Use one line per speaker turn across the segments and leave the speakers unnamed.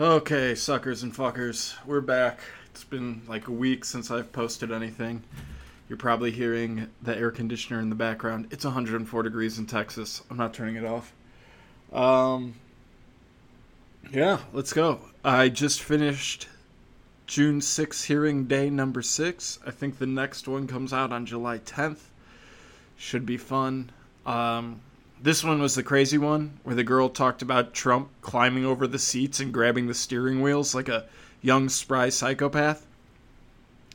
Okay, suckers and fuckers, we're back. It's been like a week since I've posted anything. You're probably hearing the air conditioner in the background. It's 104 degrees in Texas. I'm not turning it off. Um, yeah, let's go. I just finished June 6th hearing day number six. I think the next one comes out on July 10th. Should be fun. Um, this one was the crazy one where the girl talked about Trump climbing over the seats and grabbing the steering wheels like a young, spry psychopath.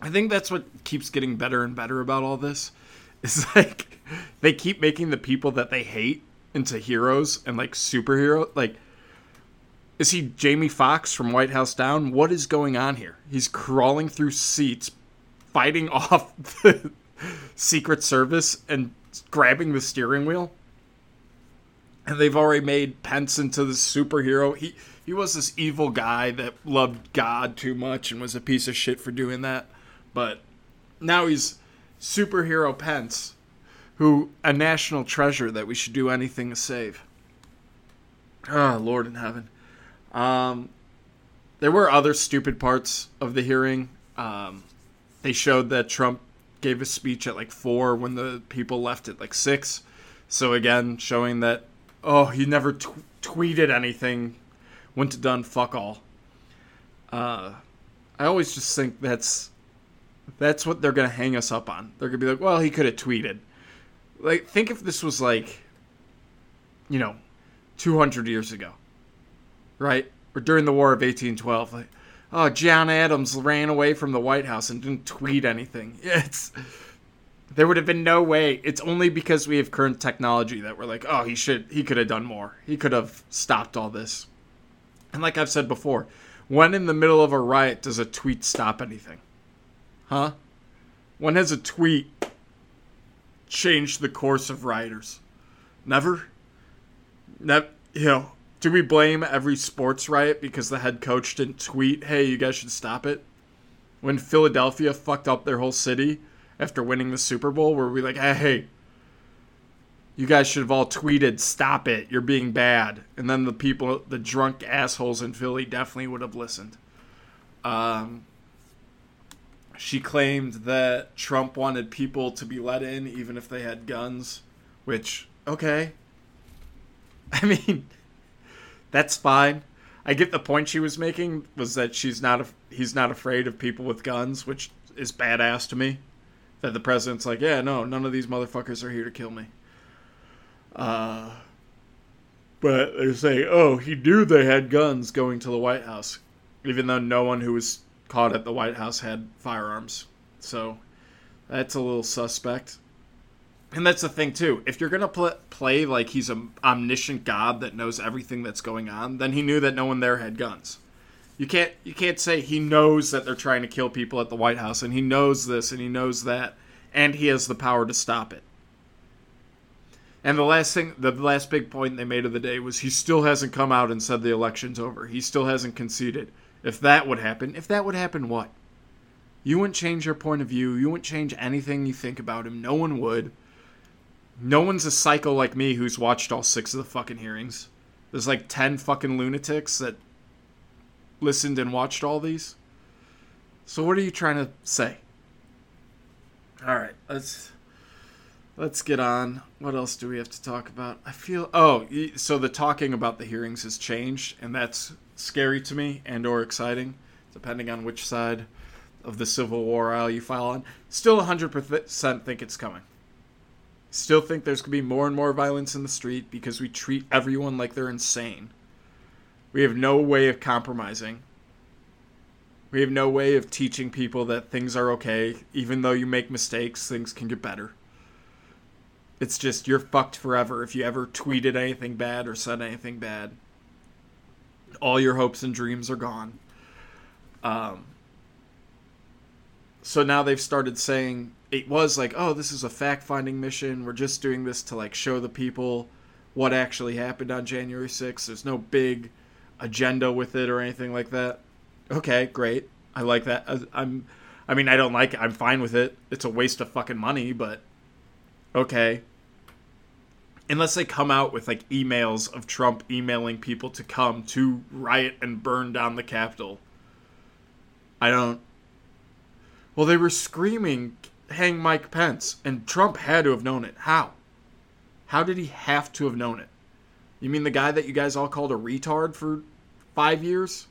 I think that's what keeps getting better and better about all this. It's like they keep making the people that they hate into heroes and like superhero. Like, is he Jamie Foxx from White House Down? What is going on here? He's crawling through seats, fighting off the Secret Service and grabbing the steering wheel and they've already made Pence into the superhero. He he was this evil guy that loved God too much and was a piece of shit for doing that. But now he's superhero Pence, who a national treasure that we should do anything to save. Ah, oh, Lord in heaven. Um, there were other stupid parts of the hearing. Um, they showed that Trump gave a speech at like four when the people left at like six. So again, showing that oh, he never t- tweeted anything. Went to done fuck all. Uh, I always just think that's that's what they're gonna hang us up on. They're gonna be like, well, he could have tweeted. Like, think if this was like, you know, two hundred years ago, right? Or during the War of eighteen twelve. Like, oh, John Adams ran away from the White House and didn't tweet anything. It's there would have been no way. It's only because we have current technology that we're like, oh, he should, he could have done more. He could have stopped all this. And like I've said before, when in the middle of a riot does a tweet stop anything? Huh? When has a tweet changed the course of rioters? Never. Never. You know, do we blame every sports riot because the head coach didn't tweet, "Hey, you guys should stop it"? When Philadelphia fucked up their whole city after winning the Super Bowl where we like, hey, you guys should have all tweeted, stop it, you're being bad. And then the people, the drunk assholes in Philly definitely would have listened. Um, she claimed that Trump wanted people to be let in even if they had guns, which, okay. I mean, that's fine. I get the point she was making was that she's not a, he's not afraid of people with guns, which is badass to me that the president's like, yeah, no, none of these motherfuckers are here to kill me. Uh, but they're saying, oh, he knew they had guns going to the White House, even though no one who was caught at the White House had firearms. So that's a little suspect. And that's the thing too. If you're gonna pl- play like he's an omniscient god that knows everything that's going on, then he knew that no one there had guns. You can't you can't say he knows that they're trying to kill people at the White House and he knows this and he knows that and he has the power to stop it. And the last thing the last big point they made of the day was he still hasn't come out and said the election's over. He still hasn't conceded. If that would happen, if that would happen what? You wouldn't change your point of view. You wouldn't change anything you think about him. No one would. No one's a psycho like me who's watched all six of the fucking hearings. There's like 10 fucking lunatics that listened and watched all these. So what are you trying to say? All right, let's let's get on. What else do we have to talk about? I feel oh, so the talking about the hearings has changed, and that's scary to me and or exciting, depending on which side of the Civil War aisle you file on. Still 100% think it's coming. Still think there's going to be more and more violence in the street because we treat everyone like they're insane. We have no way of compromising. We have no way of teaching people that things are okay. Even though you make mistakes, things can get better. It's just you're fucked forever if you ever tweeted anything bad or said anything bad. All your hopes and dreams are gone. Um, so now they've started saying it was like, oh, this is a fact finding mission. We're just doing this to like show the people what actually happened on January 6th. There's no big agenda with it or anything like that. Okay, great. I like that. I'm I mean, I don't like it. I'm fine with it. It's a waste of fucking money, but okay. unless they come out with like emails of Trump emailing people to come to riot and burn down the Capitol. I don't. Well, they were screaming, hang Mike Pence, and Trump had to have known it. How? How did he have to have known it? You mean the guy that you guys all called a retard for five years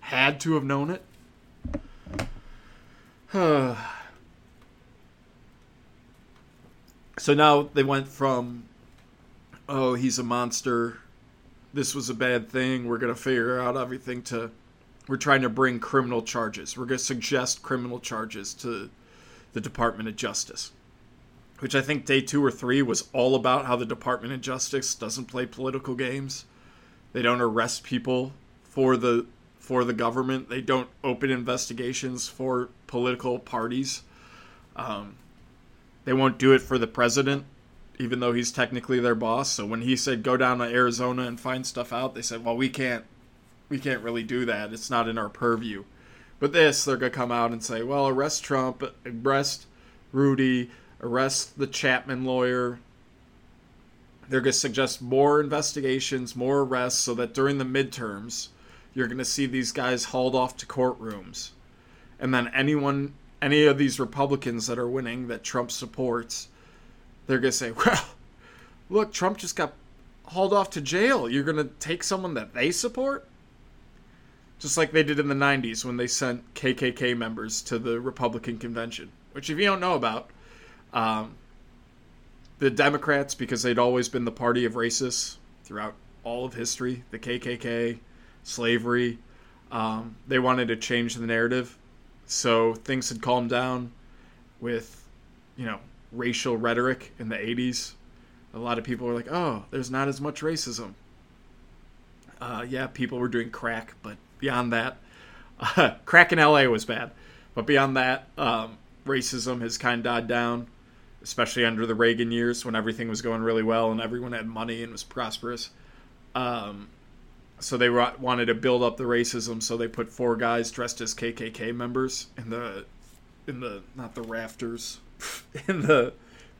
had to have known it? so now they went from oh, he's a monster. This was a bad thing. We're going to figure out everything to. We're trying to bring criminal charges. We're going to suggest criminal charges to the Department of Justice. Which I think day two or three was all about how the Department of Justice doesn't play political games. They don't arrest people for the for the government. They don't open investigations for political parties. Um, they won't do it for the president even though he's technically their boss. So when he said go down to Arizona and find stuff out, they said, "Well, we can't we can't really do that. It's not in our purview." But this, they're to come out and say, "Well, arrest Trump, arrest Rudy, arrest the Chapman lawyer." They're going to suggest more investigations, more arrests so that during the midterms, you're going to see these guys hauled off to courtrooms. And then anyone any of these Republicans that are winning that Trump supports they're going to say, well, look, Trump just got hauled off to jail. You're going to take someone that they support? Just like they did in the 90s when they sent KKK members to the Republican convention, which, if you don't know about, um, the Democrats, because they'd always been the party of racists throughout all of history, the KKK, slavery, um, they wanted to change the narrative. So things had calmed down with, you know, racial rhetoric in the 80s. A lot of people were like, oh, there's not as much racism. Uh, yeah, people were doing crack, but beyond that, uh, crack in LA was bad. But beyond that, um, racism has kind of died down, especially under the Reagan years when everything was going really well and everyone had money and was prosperous. Um, so they wanted to build up the racism, so they put four guys dressed as KKK members in the in the not the rafters in the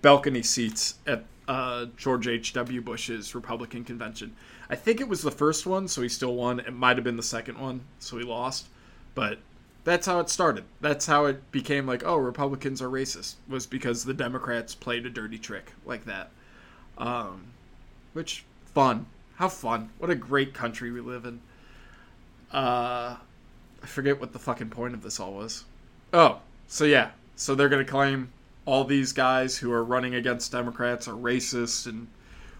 balcony seats at uh, George H.W. Bush's Republican convention. I think it was the first one, so he still won. It might have been the second one, so he lost. But that's how it started. That's how it became like, oh, Republicans are racist, was because the Democrats played a dirty trick like that. Um, which, fun. How fun. What a great country we live in. Uh, I forget what the fucking point of this all was. Oh, so yeah. So they're going to claim all these guys who are running against Democrats are racist and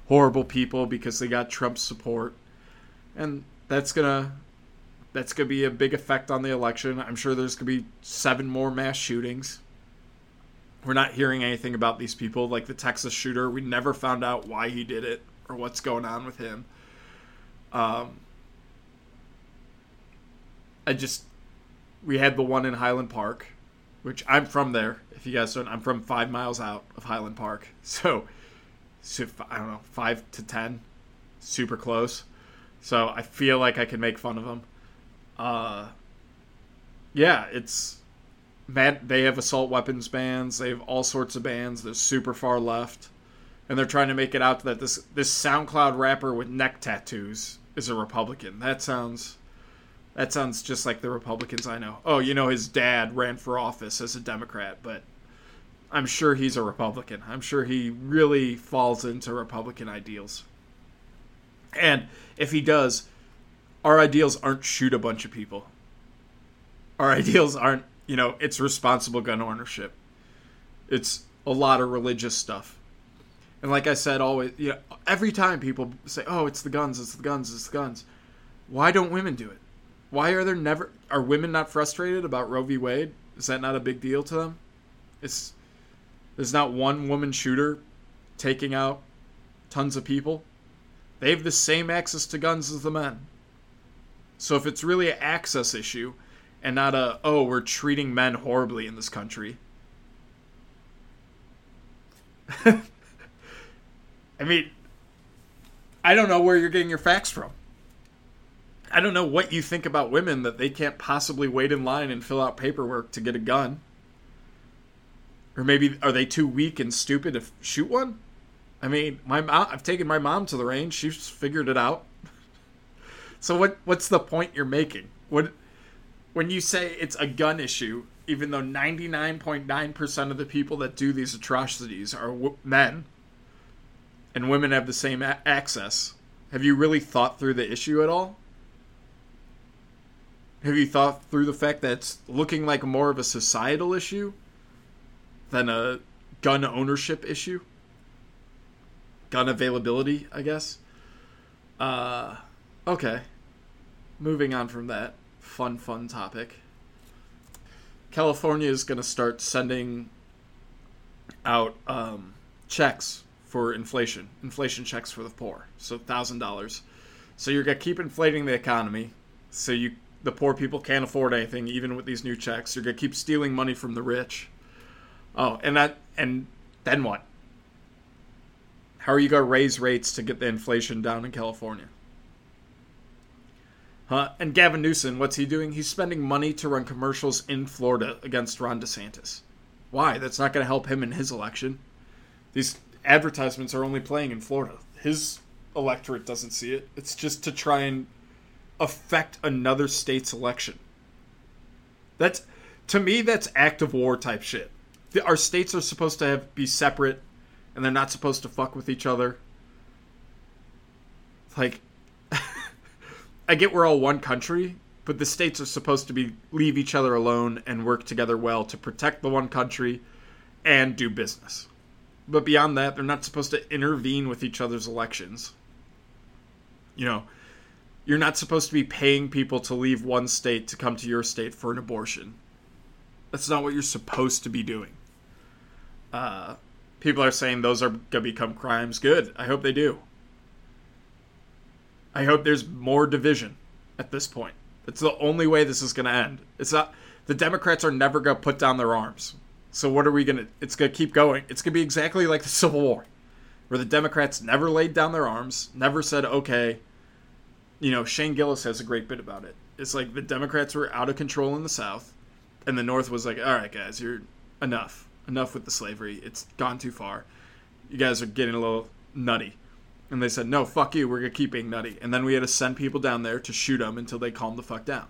horrible people because they got Trump's support. And that's gonna that's gonna be a big effect on the election. I'm sure there's gonna be seven more mass shootings. We're not hearing anything about these people, like the Texas shooter. We never found out why he did it or what's going on with him. Um, I just we had the one in Highland Park which I'm from there. If you guys don't, I'm from five miles out of Highland Park. So, so I don't know, five to ten, super close. So I feel like I can make fun of them. Uh, yeah, it's mad. They have assault weapons bans. They have all sorts of bans. They're super far left, and they're trying to make it out that this this SoundCloud rapper with neck tattoos is a Republican. That sounds that sounds just like the Republicans I know. Oh, you know, his dad ran for office as a Democrat, but I'm sure he's a Republican. I'm sure he really falls into Republican ideals. And if he does, our ideals aren't shoot a bunch of people. Our ideals aren't, you know, it's responsible gun ownership. It's a lot of religious stuff. And like I said, always, you know, every time people say, "Oh, it's the guns, it's the guns, it's the guns," why don't women do it? Why are there never are women not frustrated about Roe v. Wade? Is that not a big deal to them? It's there's not one woman shooter taking out tons of people. They have the same access to guns as the men. So if it's really an access issue and not a oh we're treating men horribly in this country. I mean, I don't know where you're getting your facts from. I don't know what you think about women that they can't possibly wait in line and fill out paperwork to get a gun. Or maybe are they too weak and stupid to shoot one? I mean, my mom, I've taken my mom to the range. She's figured it out. so what what's the point you're making? What when you say it's a gun issue, even though 99.9% of the people that do these atrocities are men and women have the same a- access, have you really thought through the issue at all? Have you thought through the fact that it's looking like more of a societal issue than a gun ownership issue? Gun availability, I guess. Uh, okay. Moving on from that fun, fun topic. California is going to start sending out um, checks for inflation, inflation checks for the poor. So thousand dollars. So you're gonna keep inflating the economy. So you the poor people can't afford anything, even with these new checks. You're gonna keep stealing money from the rich. Oh, and that and then what? How are you gonna raise rates to get the inflation down in California? Huh? And Gavin Newsom, what's he doing? He's spending money to run commercials in Florida against Ron DeSantis. Why? That's not going to help him in his election. These advertisements are only playing in Florida. His electorate doesn't see it. It's just to try and affect another state's election. That's to me that's act of war type shit. The, our states are supposed to have be separate and they're not supposed to fuck with each other. Like I get we're all one country, but the states are supposed to be leave each other alone and work together well to protect the one country and do business. But beyond that, they're not supposed to intervene with each other's elections. You know, you're not supposed to be paying people to leave one state to come to your state for an abortion. That's not what you're supposed to be doing. Uh, people are saying those are going to become crimes. Good. I hope they do. I hope there's more division at this point. It's the only way this is going to end. It's not the Democrats are never going to put down their arms. So what are we to it's to keep going. It's to be exactly like the Civil War where the Democrats never laid down their arms, never said okay. You know, Shane Gillis has a great bit about it. It's like the Democrats were out of control in the South and the North was like, "All right, guys, you're enough. Enough with the slavery. It's gone too far. You guys are getting a little nutty." And they said, no, fuck you, we're to keep being nutty. And then we had to send people down there to shoot them until they calmed the fuck down.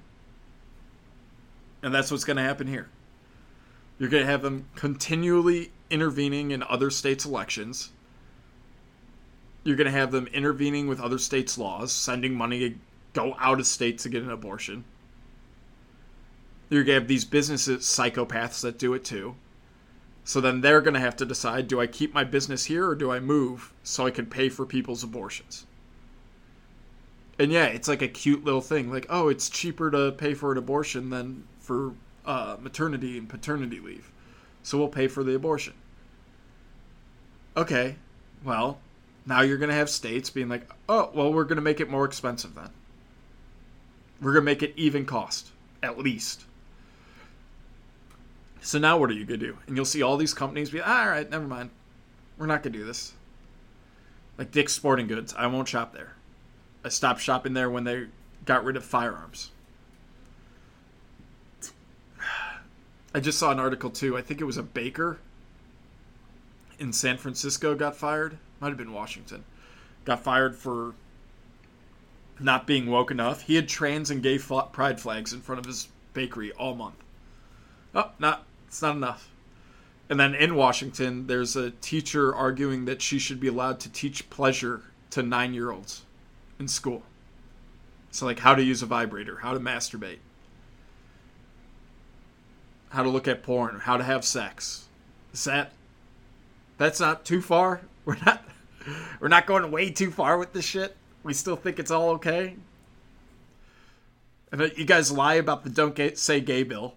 And that's what's to happen here. You're going to have them continually intervening in other states' elections. You're going to have them intervening with other states' laws, sending money to go out of state to get an abortion. You're going to have these businesses, psychopaths that do it too. So then they're going to have to decide do I keep my business here or do I move so I can pay for people's abortions? And yeah, it's like a cute little thing. Like, oh, it's cheaper to pay for an abortion than for uh, maternity and paternity leave. So we'll pay for the abortion. Okay, well, now you're going to have states being like, oh, well, we're going to make it more expensive then. We're going to make it even cost, at least. So now what are you gonna do? And you'll see all these companies be, all right, never mind, we're not gonna do this. Like Dick's Sporting Goods, I won't shop there. I stopped shopping there when they got rid of firearms. I just saw an article too. I think it was a baker in San Francisco got fired. Might have been Washington. Got fired for not being woke enough. He had trans and gay pride flags in front of his bakery all month. Oh, not it's not enough. And then in Washington, there's a teacher arguing that she should be allowed to teach pleasure to nine year olds in school. So, like, how to use a vibrator, how to masturbate, how to look at porn, how to have sex. Is that. That's not too far? We're not. We're not going way too far with this shit. We still think it's all okay. And you guys lie about the don't say gay bill.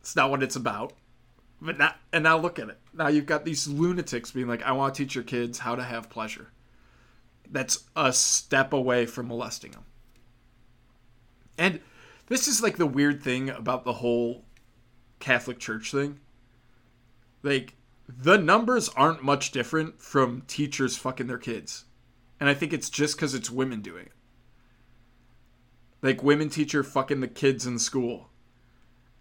It's not what it's about. But now, and now look at it. Now you've got these lunatics being like, I want to teach your kids how to have pleasure. That's a step away from molesting them. And this is like the weird thing about the whole Catholic Church thing. Like, the numbers aren't much different from teachers fucking their kids. And I think it's just because it's women doing it. Like, women teacher fucking the kids in school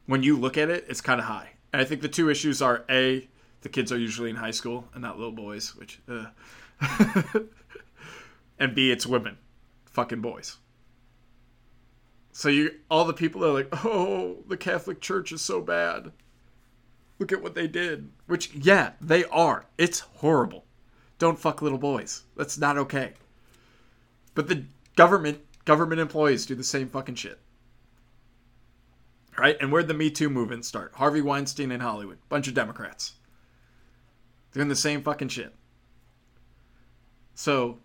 when you look at it, it's kind of high. And I think the two issues are A, The kids are usually in high school and not little boys, which. Uh. and B, it's women, fucking boys. So you, all the people are like, "Oh, the Catholic Church is so bad. Look at what they did." Which, yeah, they are. It's horrible. Don't fuck little boys. That's not okay. But the government, government employees do the same fucking shit. Right? And where'd the Me Too movement start? Harvey Weinstein in Hollywood. Bunch of Democrats. Doing the same fucking shit. So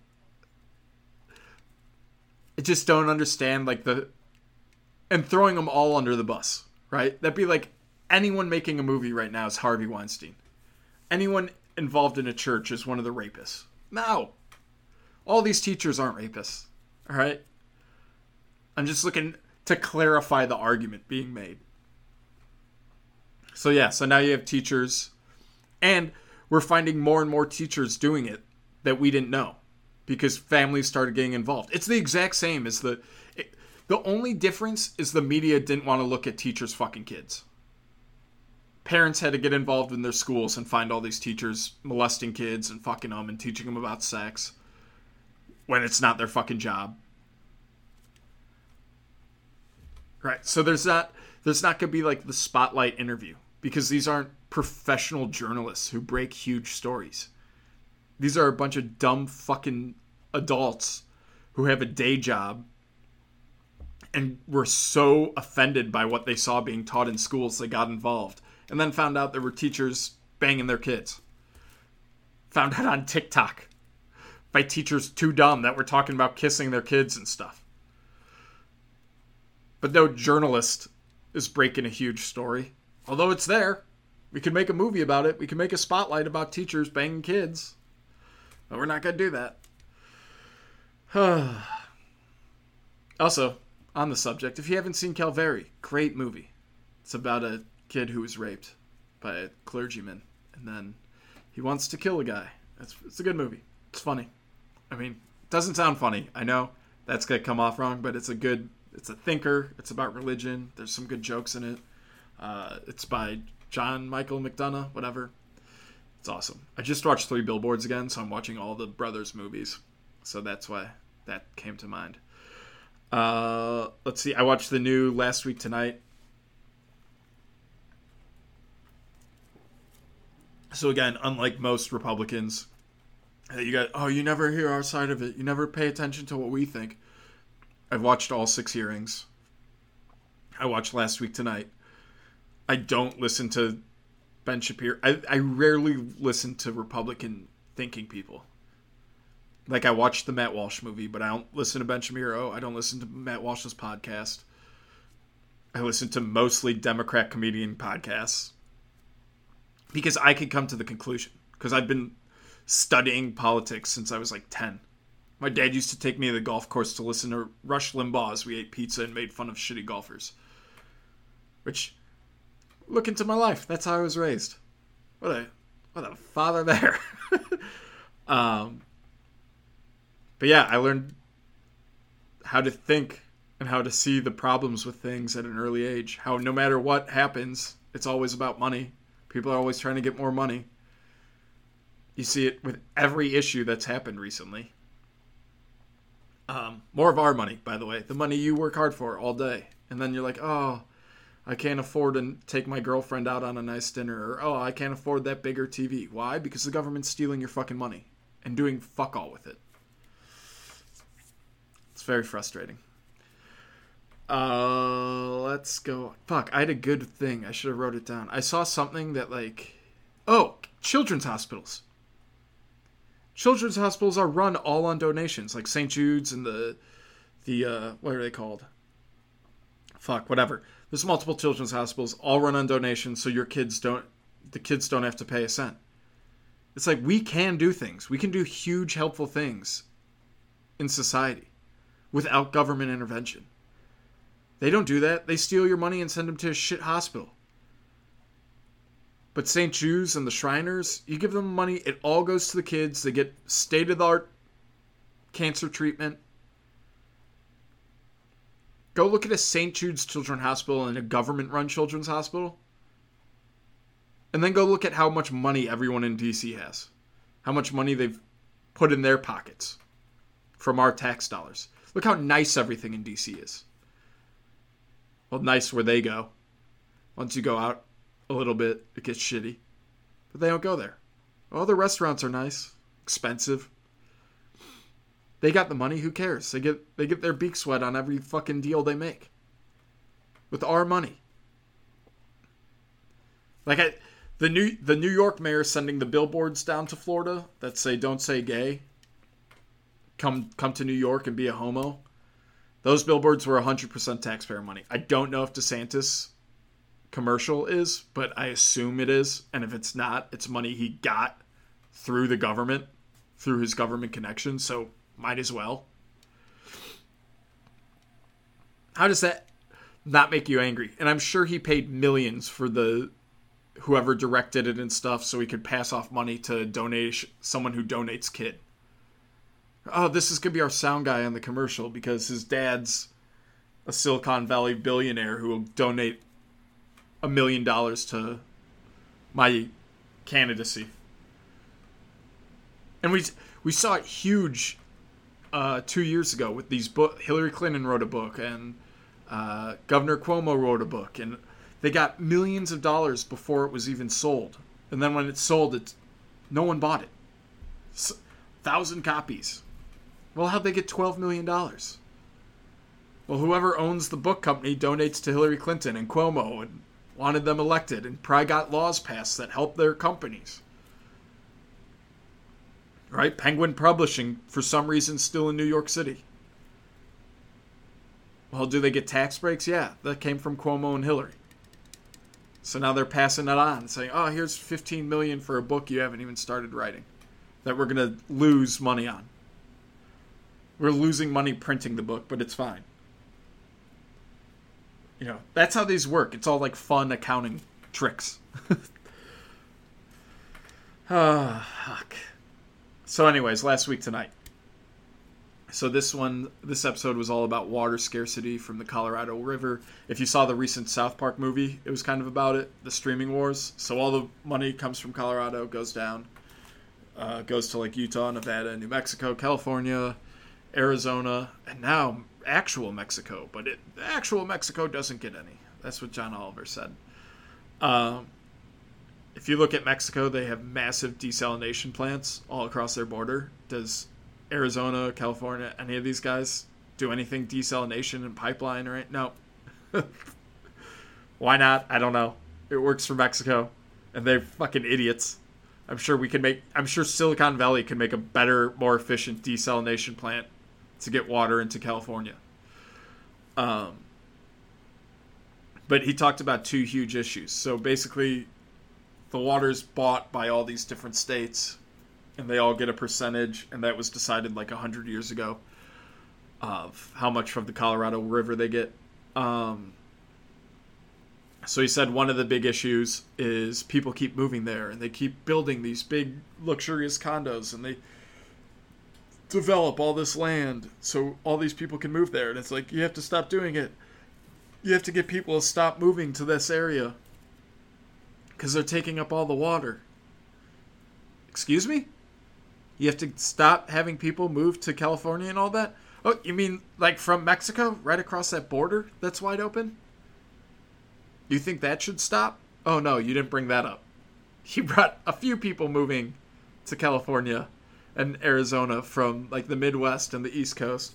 I just don't understand like the and throwing them all under the bus, right? That'd be like anyone making a movie right now is Harvey Weinstein. Anyone involved in a church is one of the rapists. No. All these teachers aren't rapists. All right? I'm just looking to clarify the argument being made. So yeah, so now you have teachers and we're finding more and more teachers doing it that we didn't know because families started getting involved. It's the exact same as the the only difference is the media didn't want to look at teachers fucking kids. Parents had to get involved in their schools and find all these teachers molesting kids and fucking them and teaching them about sex when it's not their fucking job. Right. So there's not there's not going to be like the spotlight interview because these aren't professional journalists who break huge stories. These are a bunch of dumb fucking adults who have a day job and were so offended by what they saw being taught in schools they got involved and then found out there were teachers banging their kids. Found out on TikTok by teachers too dumb that were talking about kissing their kids and stuff. But no journalist is breaking a huge story. Although it's there. We could make a movie about it. We could make a spotlight about teachers banging kids. But we're not going to do that. also, on the subject, if you haven't seen Calvary, great movie. It's about a kid who was raped by a clergyman, and then he wants to kill a guy. It's, it's a good movie. It's funny. I mean, it doesn't sound funny. I know that's gonna come off wrong, but it's a good. It's a thinker. It's about religion. There's some good jokes in it. Uh, it's by John Michael McDonagh, whatever. It's awesome. I just watched Three Billboards again, so I'm watching all the brothers movies. So that's why that came to mind. Uh, let's see. I watched the new Last Week Tonight. So again, unlike most Republicans, you got oh you never hear our side of it. You never pay attention to what we think. I've watched all six hearings. I watched Last Week Tonight. I don't listen to Ben Shapiro. I, I rarely listen to Republican thinking people. Like I watched the Matt Walsh movie, but I don't listen to Ben Shapiro. I don't listen to Matt Walsh's podcast. I listen to mostly Democrat comedian podcasts because I could come to the conclusion because I've been studying politics since I was like 10. My dad used to take me to the golf course to listen to Rush Limbaugh as we ate pizza and made fun of shitty golfers. Which look into my life. That's how I was raised. What a what a father there. um, but yeah, I learned how to think and how to see the problems with things at an early age. How no matter what happens, it's always about money. People are always trying to get more money. You see it with every issue that's happened recently. Um, more of our money, by the way, the money you work hard for all day, and then you're like, oh, I can't afford to take my girlfriend out on a nice dinner, or oh, I can't afford that bigger TV. Why? Because the government's stealing your fucking money and doing fuck all with it. It's very frustrating. Uh, let's go. Fuck, I had a good thing. I should have wrote it down. I saw something that like, oh, children's hospitals. Children's hospitals are run all on donations, like St. Jude's and the, the uh, what are they called? Fuck, whatever there's multiple children's hospitals, all run on donations, so your kids don't, the kids don't have to pay a cent. It's like we can do things. We can do huge, helpful things in society without government intervention. They don't do that. They steal your money and send them to a shit hospital. But St. Jude's and the Shriners, you give them money, it all goes to the kids. They get state of the art cancer treatment. Go look at a St. Jude's Children's Hospital and a government run children's hospital. And then go look at how much money everyone in DC has. How much money they've put in their pockets from our tax dollars. Look how nice everything in DC is. Well, nice where they go. Once you go out a little bit, it gets shitty. But they don't go there. All the restaurants are nice, expensive. They got the money, who cares? They get they get their beak sweat on every fucking deal they make. With our money. Like I the new the New York mayor sending the billboards down to Florida that say don't say gay. Come come to New York and be a homo. Those billboards were 100% taxpayer money. I don't know if DeSantis commercial is, but I assume it is. And if it's not, it's money he got through the government, through his government connections. So might as well. How does that not make you angry? And I'm sure he paid millions for the whoever directed it and stuff so he could pass off money to donate someone who donates kid. Oh, this is gonna be our sound guy on the commercial because his dad's a Silicon Valley billionaire who will donate a million dollars to my candidacy. And we we saw it huge uh, two years ago with these book. Hillary Clinton wrote a book, and uh, Governor Cuomo wrote a book, and they got millions of dollars before it was even sold. And then when it sold, it no one bought it. Thousand copies. Well, how'd they get twelve million dollars? Well, whoever owns the book company donates to Hillary Clinton and Cuomo and wanted them elected, and probably got laws passed that help their companies. Right? Penguin Publishing, for some reason, still in New York City. Well, do they get tax breaks? Yeah, that came from Cuomo and Hillary. So now they're passing it on, saying, "Oh, here's 15 million for a book you haven't even started writing, that we're gonna lose money on. We're losing money printing the book, but it's fine." You know, that's how these work. It's all like fun accounting tricks. Oh, fuck. So, anyways, last week tonight. So this one, this episode was all about water scarcity from the Colorado River. If you saw the recent South Park movie, it was kind of about it, the streaming wars. So all the money comes from Colorado, goes down, uh, goes to like Utah, Nevada, New Mexico, California, Arizona, and now actual Mexico. But it, actual Mexico doesn't get any. That's what John Oliver said. Um, if you look at Mexico, they have massive desalination plants all across their border. Does Arizona, California, any of these guys do anything desalination and pipeline right? No. Why not? I don't know. It works for Mexico, and they're fucking idiots. I'm sure we can make. I'm sure Silicon Valley can make a better, more efficient desalination plant to get water into California. Um, but he talked about two huge issues. So basically, the water's bought by all these different states and they all get a percentage, and that was decided like hundred years ago of how much from the Colorado River they get. Um, so he said one of the big issues is people keep moving there, and they keep building these big luxurious condos, and they develop all this land so all these people can move there. And it's like you have to stop doing it. You have to get people to stop moving to this area because they're taking up all the water. Excuse me? You have to stop having people move to California and all that. Oh, you mean like from Mexico, right across that border that's wide open? You think that should stop? Oh no, you didn't bring that up. He brought a few people moving to California and Arizona from like the Midwest and the East Coast.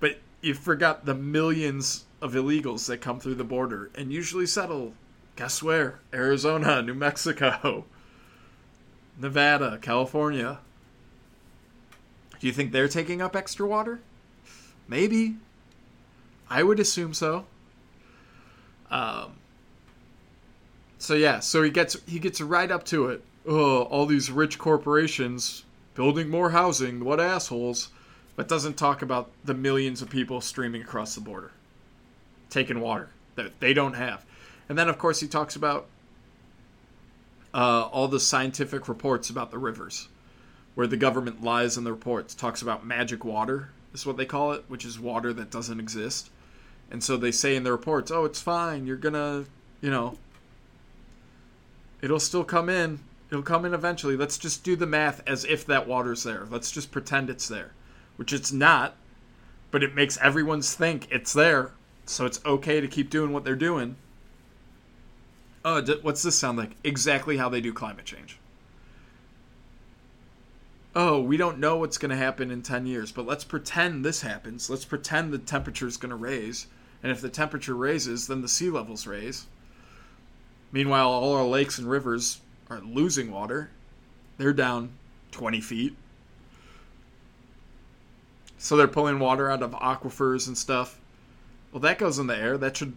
But you forgot the millions of illegals that come through the border and usually settle guess where? Arizona, New Mexico, Nevada, California. Do you think they're taking up extra water? Maybe. I would assume so. Um, so yeah, so he gets he gets right up to it. Oh, all these rich corporations building more housing. What assholes! But doesn't talk about the millions of people streaming across the border, taking water that they don't have. And then of course he talks about uh, all the scientific reports about the rivers where the government lies in the reports, talks about magic water, is what they call it, which is water that doesn't exist. And so they say in the reports, oh, it's fine, you're gonna, you know, It'll still come in. It'll come in eventually. Let's just do the math as if that water's there. Let's just pretend it's there, which it's not, but it makes everyone's think it's there. So it's okay to keep doing what they're doing. Oh, what's this sound like? Exactly how they do climate change. Oh, we don't know what's going to happen in 10 years, but let's pretend this happens. Let's pretend the temperature is going to raise. And if the temperature raises, then the sea levels raise. Meanwhile, all our lakes and rivers are losing water. They're down 20 feet. So they're pulling water out of aquifers and stuff. Well, that goes in the air. That should.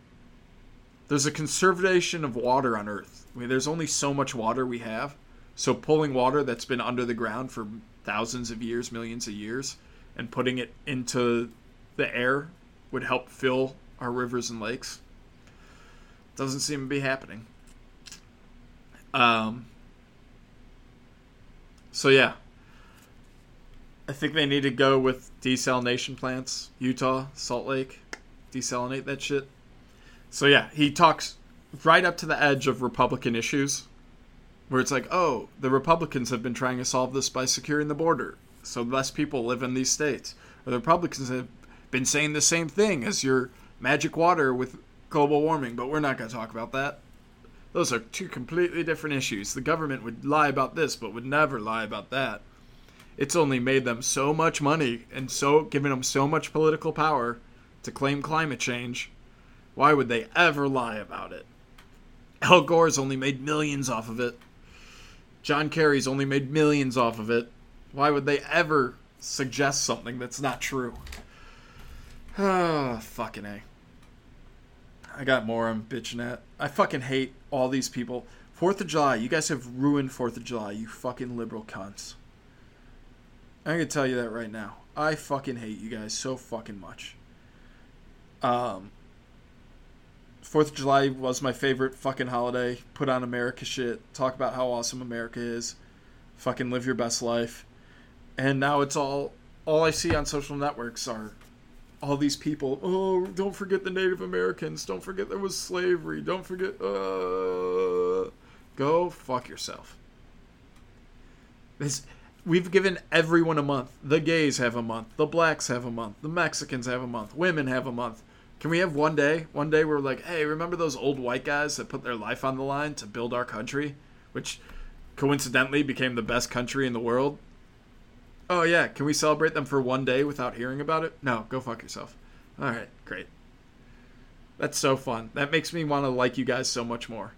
There's a conservation of water on Earth. I mean, there's only so much water we have. So pulling water that's been under the ground for thousands of years, millions of years, and putting it into the air would help fill our rivers and lakes. Doesn't seem to be happening. Um, so yeah, I think they need to go with desalination plants, Utah, Salt Lake, desalinate that shit. So yeah, he talks right up to the edge of Republican issues, where it's like, oh, the Republicans have been trying to solve this by securing the border, so less people live in these states. Or the Republicans have been saying the same thing as your magic water with global warming, but we're not going to talk about that. Those are two completely different issues. The government would lie about this, but would never lie about that. It's only made them so much money and so given them so much political power to claim climate change. Why would they ever lie about it? Al Gore's only made millions off of it. John Kerry's only made millions off of it. Why would they ever suggest something that's not true? Ah, fucking A. I got more I'm bitching at. I fucking hate all these people. Fourth of July, you guys have ruined Fourth of July, you fucking liberal cunts. I'm gonna tell you that right now. I fucking hate you guys so fucking much. Um, Fourth of July was my favorite fucking holiday. Put on America shit. Talk about how awesome America is. Fucking live your best life. And now it's all all I see on social networks are all these people. Oh, don't forget the Native Americans. Don't forget there was slavery. Don't forget. Uh, go fuck yourself. This, we've given everyone a month. The gays have a month. The blacks have a month. The Mexicans have a month. Women have a month. Can we have one day? One day where we're like, hey, remember those old white guys that put their life on the line to build our country, which coincidentally became the best country in the world? Oh yeah, can we celebrate them for one day without hearing about it? No, go fuck yourself. All right, great. That's so fun. That makes me want to like you guys so much more.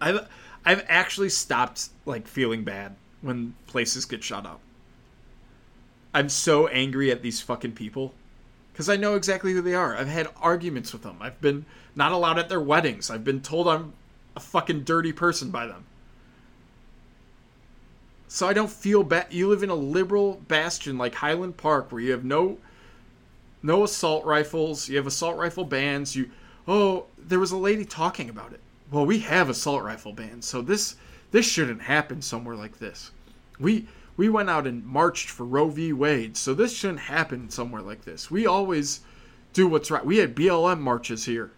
I've I've actually stopped like feeling bad when places get shut up. I'm so angry at these fucking people because I know exactly who they are. I've had arguments with them. I've been not allowed at their weddings. I've been told I'm a fucking dirty person by them. So I don't feel bad. You live in a liberal bastion like Highland Park where you have no no assault rifles, you have assault rifle bans, you Oh, there was a lady talking about it. Well, we have assault rifle bans. So this this shouldn't happen somewhere like this. We we went out and marched for Roe v. Wade, so this shouldn't happen somewhere like this. We always do what's right. We had BLM marches here.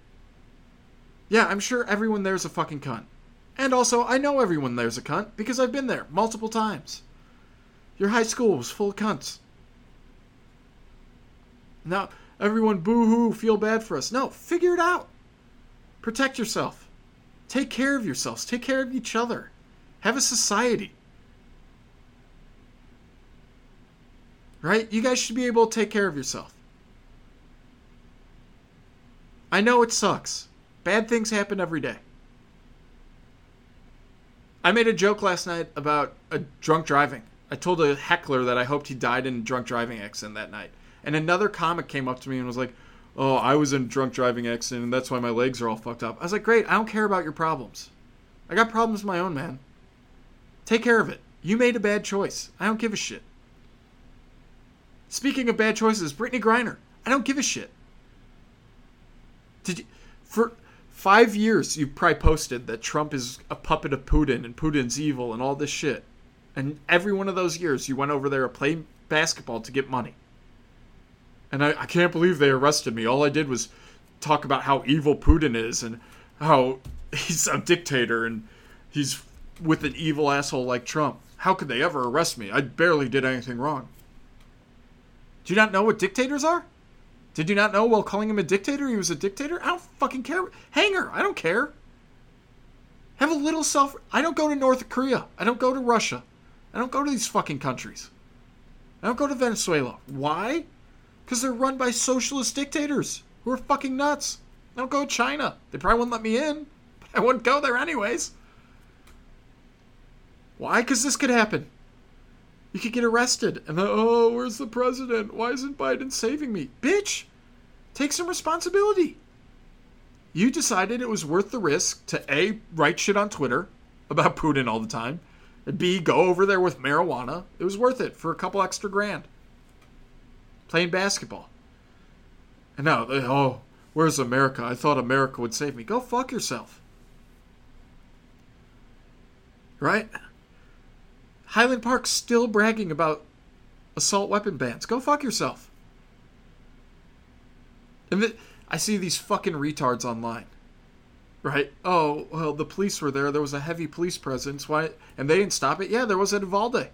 Yeah, I'm sure everyone there's a fucking cunt. And also, I know everyone there's a cunt because I've been there multiple times. Your high school was full of cunts. Now, everyone boo hoo, feel bad for us. No, figure it out. Protect yourself. Take care of yourselves. Take care of each other. Have a society. Right? You guys should be able to take care of yourself. I know it sucks. Bad things happen every day. I made a joke last night about a drunk driving. I told a heckler that I hoped he died in a drunk driving accident that night. And another comic came up to me and was like, Oh, I was in a drunk driving accident and that's why my legs are all fucked up. I was like, Great, I don't care about your problems. I got problems of my own, man. Take care of it. You made a bad choice. I don't give a shit. Speaking of bad choices, Brittney Griner. I don't give a shit. Did you for five years you've probably posted that Trump is a puppet of Putin and Putin's evil and all this shit. And every one of those years you went over there to play basketball to get money. And I, I can't believe they arrested me. All I did was talk about how evil Putin is and how he's a dictator and he's with an evil asshole like Trump. How could they ever arrest me? I barely did anything wrong. Do you not know what dictators are? Did you not know while calling him a dictator he was a dictator? I don't fucking care. Hanger, I don't care. Have a little self. I don't go to North Korea. I don't go to Russia. I don't go to these fucking countries. I don't go to Venezuela. Why? Because they're run by socialist dictators who are fucking nuts. I don't go to China. They probably wouldn't let me in, but I wouldn't go there anyways. Why? Because this could happen. You could get arrested, and then, oh, where's the president? Why isn't Biden saving me? Bitch, take some responsibility. You decided it was worth the risk to A, write shit on Twitter about Putin all the time, and B, go over there with marijuana. It was worth it for a couple extra grand. Playing basketball. And now, oh, where's America? I thought America would save me. Go fuck yourself. Right? Highland Park's still bragging about assault weapon bans. Go fuck yourself. I see these fucking retards online. Right? Oh, well, the police were there. There was a heavy police presence. Why? And they didn't stop it. Yeah, there was at Uvalde.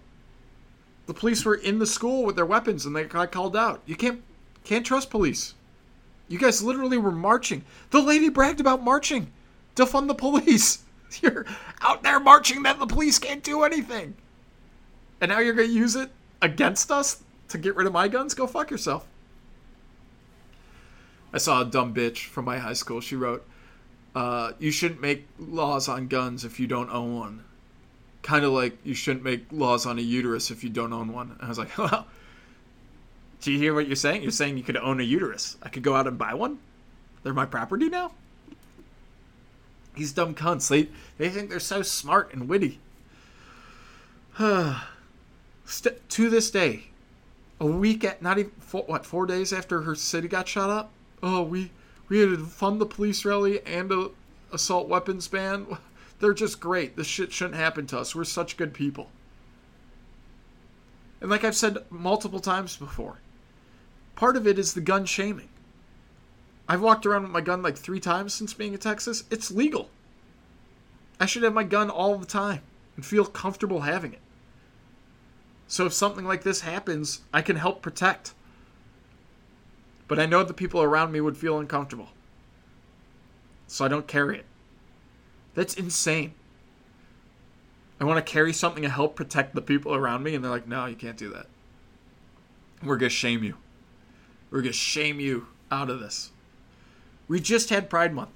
The police were in the school with their weapons, and they got called out. You can't can't trust police. You guys literally were marching. The lady bragged about marching to fund the police. You're out there marching that the police can't do anything. And now you're going to use it against us to get rid of my guns? Go fuck yourself. I saw a dumb bitch from my high school. She wrote, uh, You shouldn't make laws on guns if you don't own one. Kind of like you shouldn't make laws on a uterus if you don't own one. And I was like, Well, do you hear what you're saying? You're saying you could own a uterus. I could go out and buy one? They're my property now? These dumb cunts, they, they think they're so smart and witty. St- to this day, a week at not even four, what four days after her city got shot up. Oh, we we had to fund the police rally and a assault weapons ban. They're just great. This shit shouldn't happen to us. We're such good people. And like I've said multiple times before, part of it is the gun shaming. I've walked around with my gun like three times since being in Texas. It's legal. I should have my gun all the time and feel comfortable having it. So if something like this happens, I can help protect. But I know the people around me would feel uncomfortable. So I don't carry it. That's insane. I want to carry something to help protect the people around me, and they're like, no, you can't do that. We're going to shame you. We're going to shame you out of this. We just had Pride Month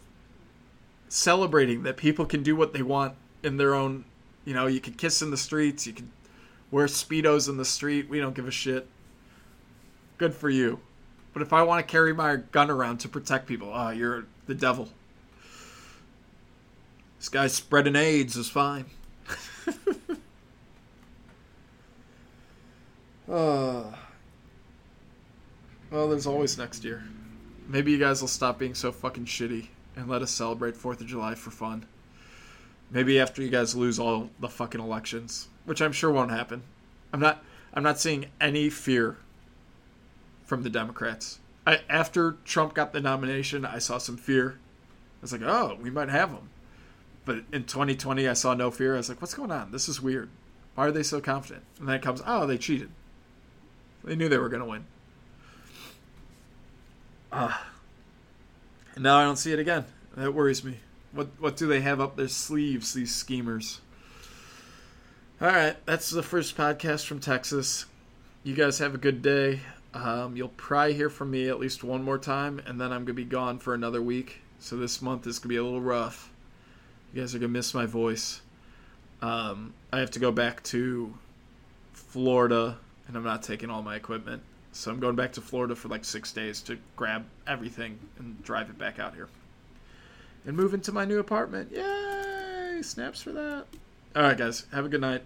celebrating that people can do what they want in their own, you know, you can kiss in the streets, you can wear speedos in the street. We don't give a shit. Good for you. But if I want to carry my gun around to protect people, ah, oh, you're the devil. This guy's spreading AIDS is fine. uh, well, there's always next year. Maybe you guys will stop being so fucking shitty and let us celebrate 4th of July for fun. Maybe after you guys lose all the fucking elections which I'm sure won't happen. I'm not I'm not seeing any fear from the Democrats. I, after Trump got the nomination, I saw some fear. I was like, "Oh, we might have him." But in 2020, I saw no fear. I was like, "What's going on? This is weird. Why are they so confident?" And then it comes, "Oh, they cheated. They knew they were going to win." Ah. Uh, and now I don't see it again. That worries me. What what do they have up their sleeves, these schemers? All right, that's the first podcast from Texas. You guys have a good day. Um, you'll probably hear from me at least one more time, and then I'm gonna be gone for another week. So this month is gonna be a little rough. You guys are gonna miss my voice. Um, I have to go back to Florida, and I'm not taking all my equipment. So I'm going back to Florida for like six days to grab everything and drive it back out here. And move into my new apartment. Yay! Snaps for that. All right, guys. Have a good night.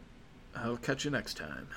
I'll catch you next time.